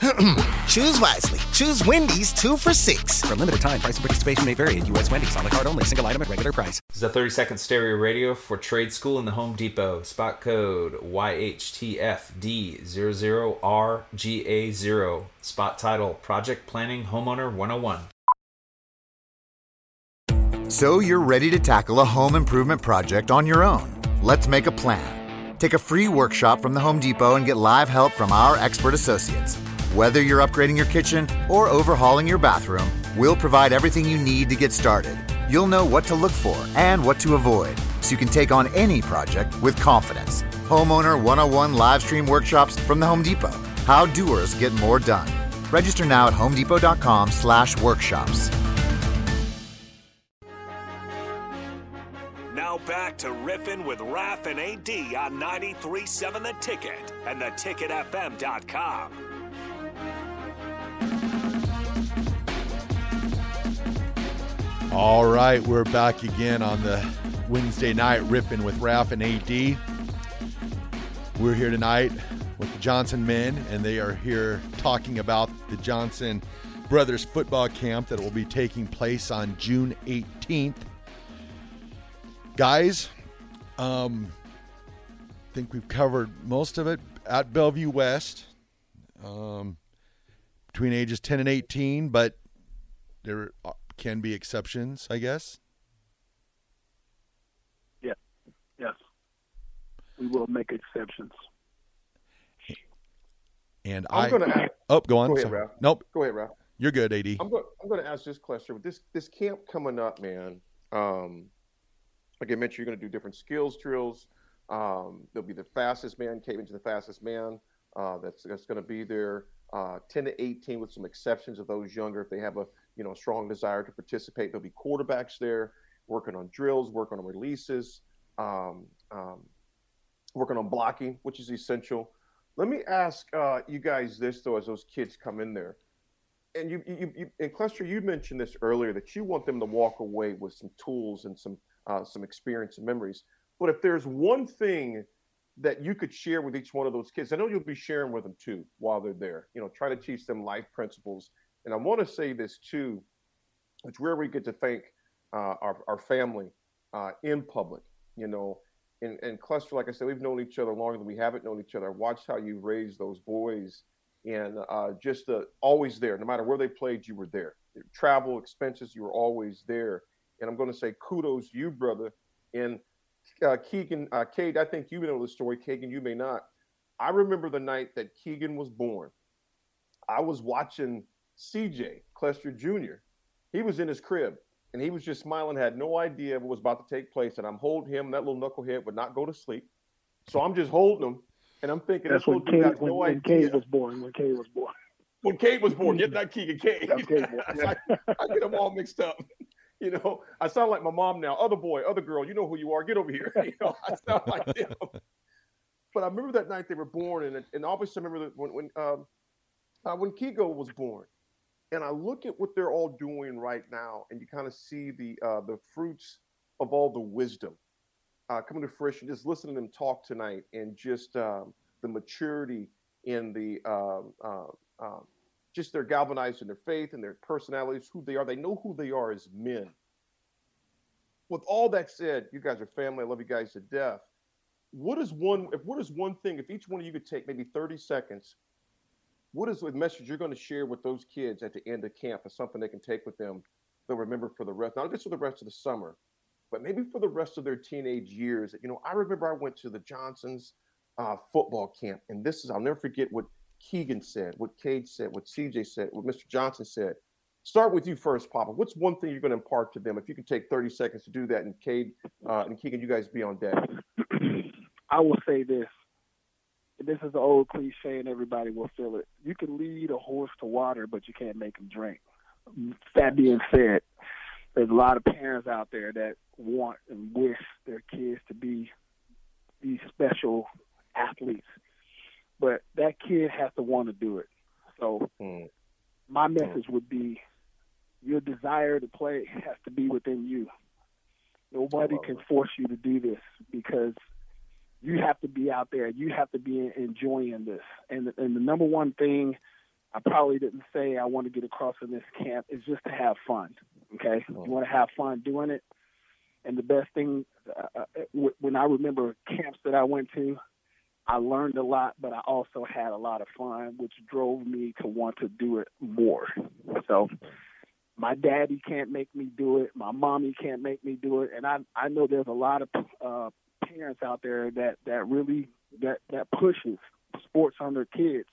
Choose wisely. Choose Wendy's two for six. For a limited time, price and participation may vary at U.S. Wendy's on the card only. Single item at regular price. This is a 30 second stereo radio for Trade School in the Home Depot. Spot code YHTFD00RGA0. Spot title Project Planning Homeowner 101. So you're ready to tackle a home improvement project on your own. Let's make a plan. Take a free workshop from the Home Depot and get live help from our expert associates. Whether you're upgrading your kitchen or overhauling your bathroom, we'll provide everything you need to get started. You'll know what to look for and what to avoid so you can take on any project with confidence. Homeowner 101 live stream workshops from the Home Depot. How doers get more done. Register now at homedepot.com/workshops. Now back to riffing with Raf and AD on 93.7 The Ticket and theticketfm.com. All right, we're back again on the Wednesday night ripping with Ralph and AD. We're here tonight with the Johnson men, and they are here talking about the Johnson Brothers football camp that will be taking place on June 18th. Guys, um, I think we've covered most of it at Bellevue West, um, between ages 10 and 18, but there can be exceptions, I guess. Yeah. Yes. We will make exceptions. And I'm I gonna ask- oh go on. Go ahead, Ralph. Nope. Go ahead, Ralph. You're good, AD. I'm going. I'm going to ask this question. With this this camp coming up, man. Um, like I mentioned, you're going to do different skills drills. Um, there'll be the fastest man, Caven's the fastest man. Uh, that's that's going to be there. Uh, 10 to 18, with some exceptions of those younger, if they have a you know strong desire to participate. There'll be quarterbacks there working on drills, working on releases, um, um, working on blocking, which is essential. Let me ask uh, you guys this though, as those kids come in there and you, you, you and Cluster, you mentioned this earlier that you want them to walk away with some tools and some uh, some experience and memories. But if there's one thing that you could share with each one of those kids, I know you'll be sharing with them too while they're there. You know, try to teach them life principles. And I want to say this too, it's where we get to thank uh, our our family uh, in public. You know, and and Cluster, like I said, we've known each other longer than we haven't known each other. I watched how you raised those boys and uh, just uh, always there. No matter where they played, you were there. Travel expenses, you were always there. And I'm going to say kudos to you, brother. And uh, Keegan, uh, Cade, I think you know the story. Keegan, you may not. I remember the night that Keegan was born. I was watching CJ Clester Jr. He was in his crib and he was just smiling, had no idea what was about to take place. And I'm holding him. That little knucklehead would not go to sleep. So I'm just holding him. And I'm thinking, That's when little dude Cade, has when, no when Cade was born. When Cade was born. when Kate was born. Yeah, not Keegan Kate. Yeah, Cade was- So I, I get them all mixed up. You know, I sound like my mom now. Other boy, other girl, you know who you are. Get over here. You know, I sound like them. But I remember that night they were born, and and obviously I remember that when when um, uh, when Keegan was born, and I look at what they're all doing right now, and you kind of see the uh, the fruits of all the wisdom uh, coming to fruition. Just listening to them talk tonight, and just um, the maturity in the uh, just they're galvanized in their faith and their personalities, who they are. They know who they are as men. With all that said, you guys are family. I love you guys to death. What is one? If what is one thing? If each one of you could take maybe thirty seconds, what is the message you're going to share with those kids at the end of camp? Is something they can take with them. They'll remember for the rest, not just for the rest of the summer, but maybe for the rest of their teenage years. You know, I remember I went to the Johnsons uh, football camp, and this is I'll never forget what Keegan said, what Cade said, what CJ said, what Mr. Johnson said. Start with you first, Papa. What's one thing you're going to impart to them? If you can take 30 seconds to do that, and Cade uh, and Keegan, you guys be on deck. I will say this. This is an old cliche, and everybody will feel it. You can lead a horse to water, but you can't make him drink. That being said, there's a lot of parents out there that want and wish their kids to be these special athletes, but that kid has to want to do it. So Mm. my message would be your desire to play has to be within you. Nobody can force you to do this because you have to be out there. You have to be enjoying this. And and the number one thing I probably didn't say I want to get across in this camp is just to have fun. Okay, you want to have fun doing it. And the best thing uh, uh, when I remember camps that I went to, I learned a lot, but I also had a lot of fun, which drove me to want to do it more. So my daddy can't make me do it. My mommy can't make me do it. And I I know there's a lot of uh, parents out there that that really that that pushes sports on their kids.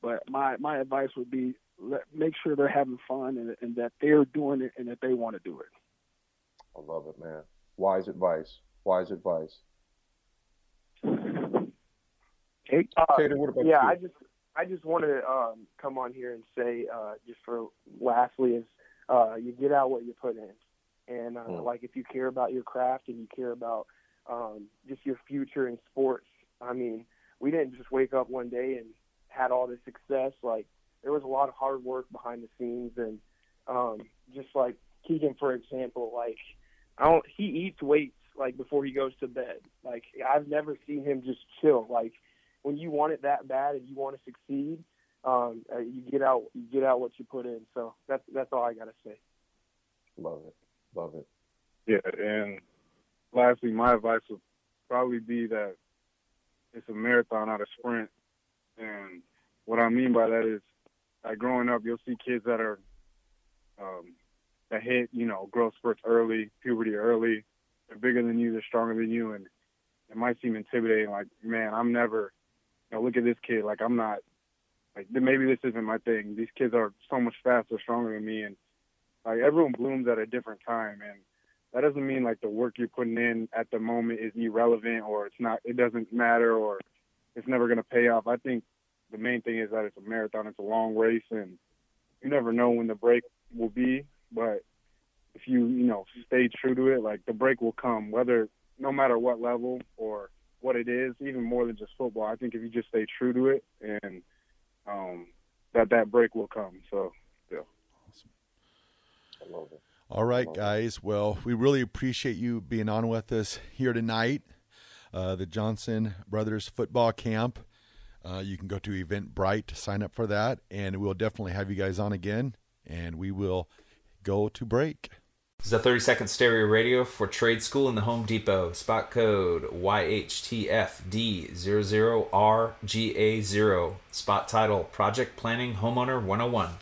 But my my advice would be let, make sure they're having fun and, and that they're doing it and that they want to do it. I love it, man. Wise advice. Wise advice. Hey, Uh, Tater, what about yeah, you? I just I just wanted to um, come on here and say uh, just for lastly is uh, you get out what you put in, and uh, Mm. like if you care about your craft and you care about um, just your future in sports. I mean, we didn't just wake up one day and had all this success. Like there was a lot of hard work behind the scenes, and um, just like Keegan, for example, like I don't he eats weights like before he goes to bed. Like I've never seen him just chill. Like when you want it that bad and you want to succeed, um, uh, you get out you get out what you put in. So that's that's all I gotta say. Love it. Love it. Yeah, and lastly, my advice would probably be that it's a marathon, not a sprint. And what I mean by that is, like growing up, you'll see kids that are um, that hit, you know, growth spurts early, puberty early. They're bigger than you, they're stronger than you, and it might seem intimidating. Like, man, I'm never, you know, look at this kid. Like, I'm not, like, maybe this isn't my thing. These kids are so much faster, stronger than me, and like everyone blooms at a different time, and that doesn't mean like the work you're putting in at the moment is irrelevant or it's not, it doesn't matter or it's never going to pay off. I think the main thing is that it's a marathon, it's a long race, and you never know when the break will be. But if you, you know, stay true to it, like the break will come, whether no matter what level or what it is, even more than just football. I think if you just stay true to it, and um, that that break will come. So, yeah. Awesome. I love it. All right, guys. Well, we really appreciate you being on with us here tonight. Uh, the Johnson Brothers Football Camp. Uh, you can go to Eventbrite to sign up for that, and we'll definitely have you guys on again. And we will go to break. This is a 30 second stereo radio for trade school in the Home Depot. Spot code YHTFD00RGA0. Spot title Project Planning Homeowner 101.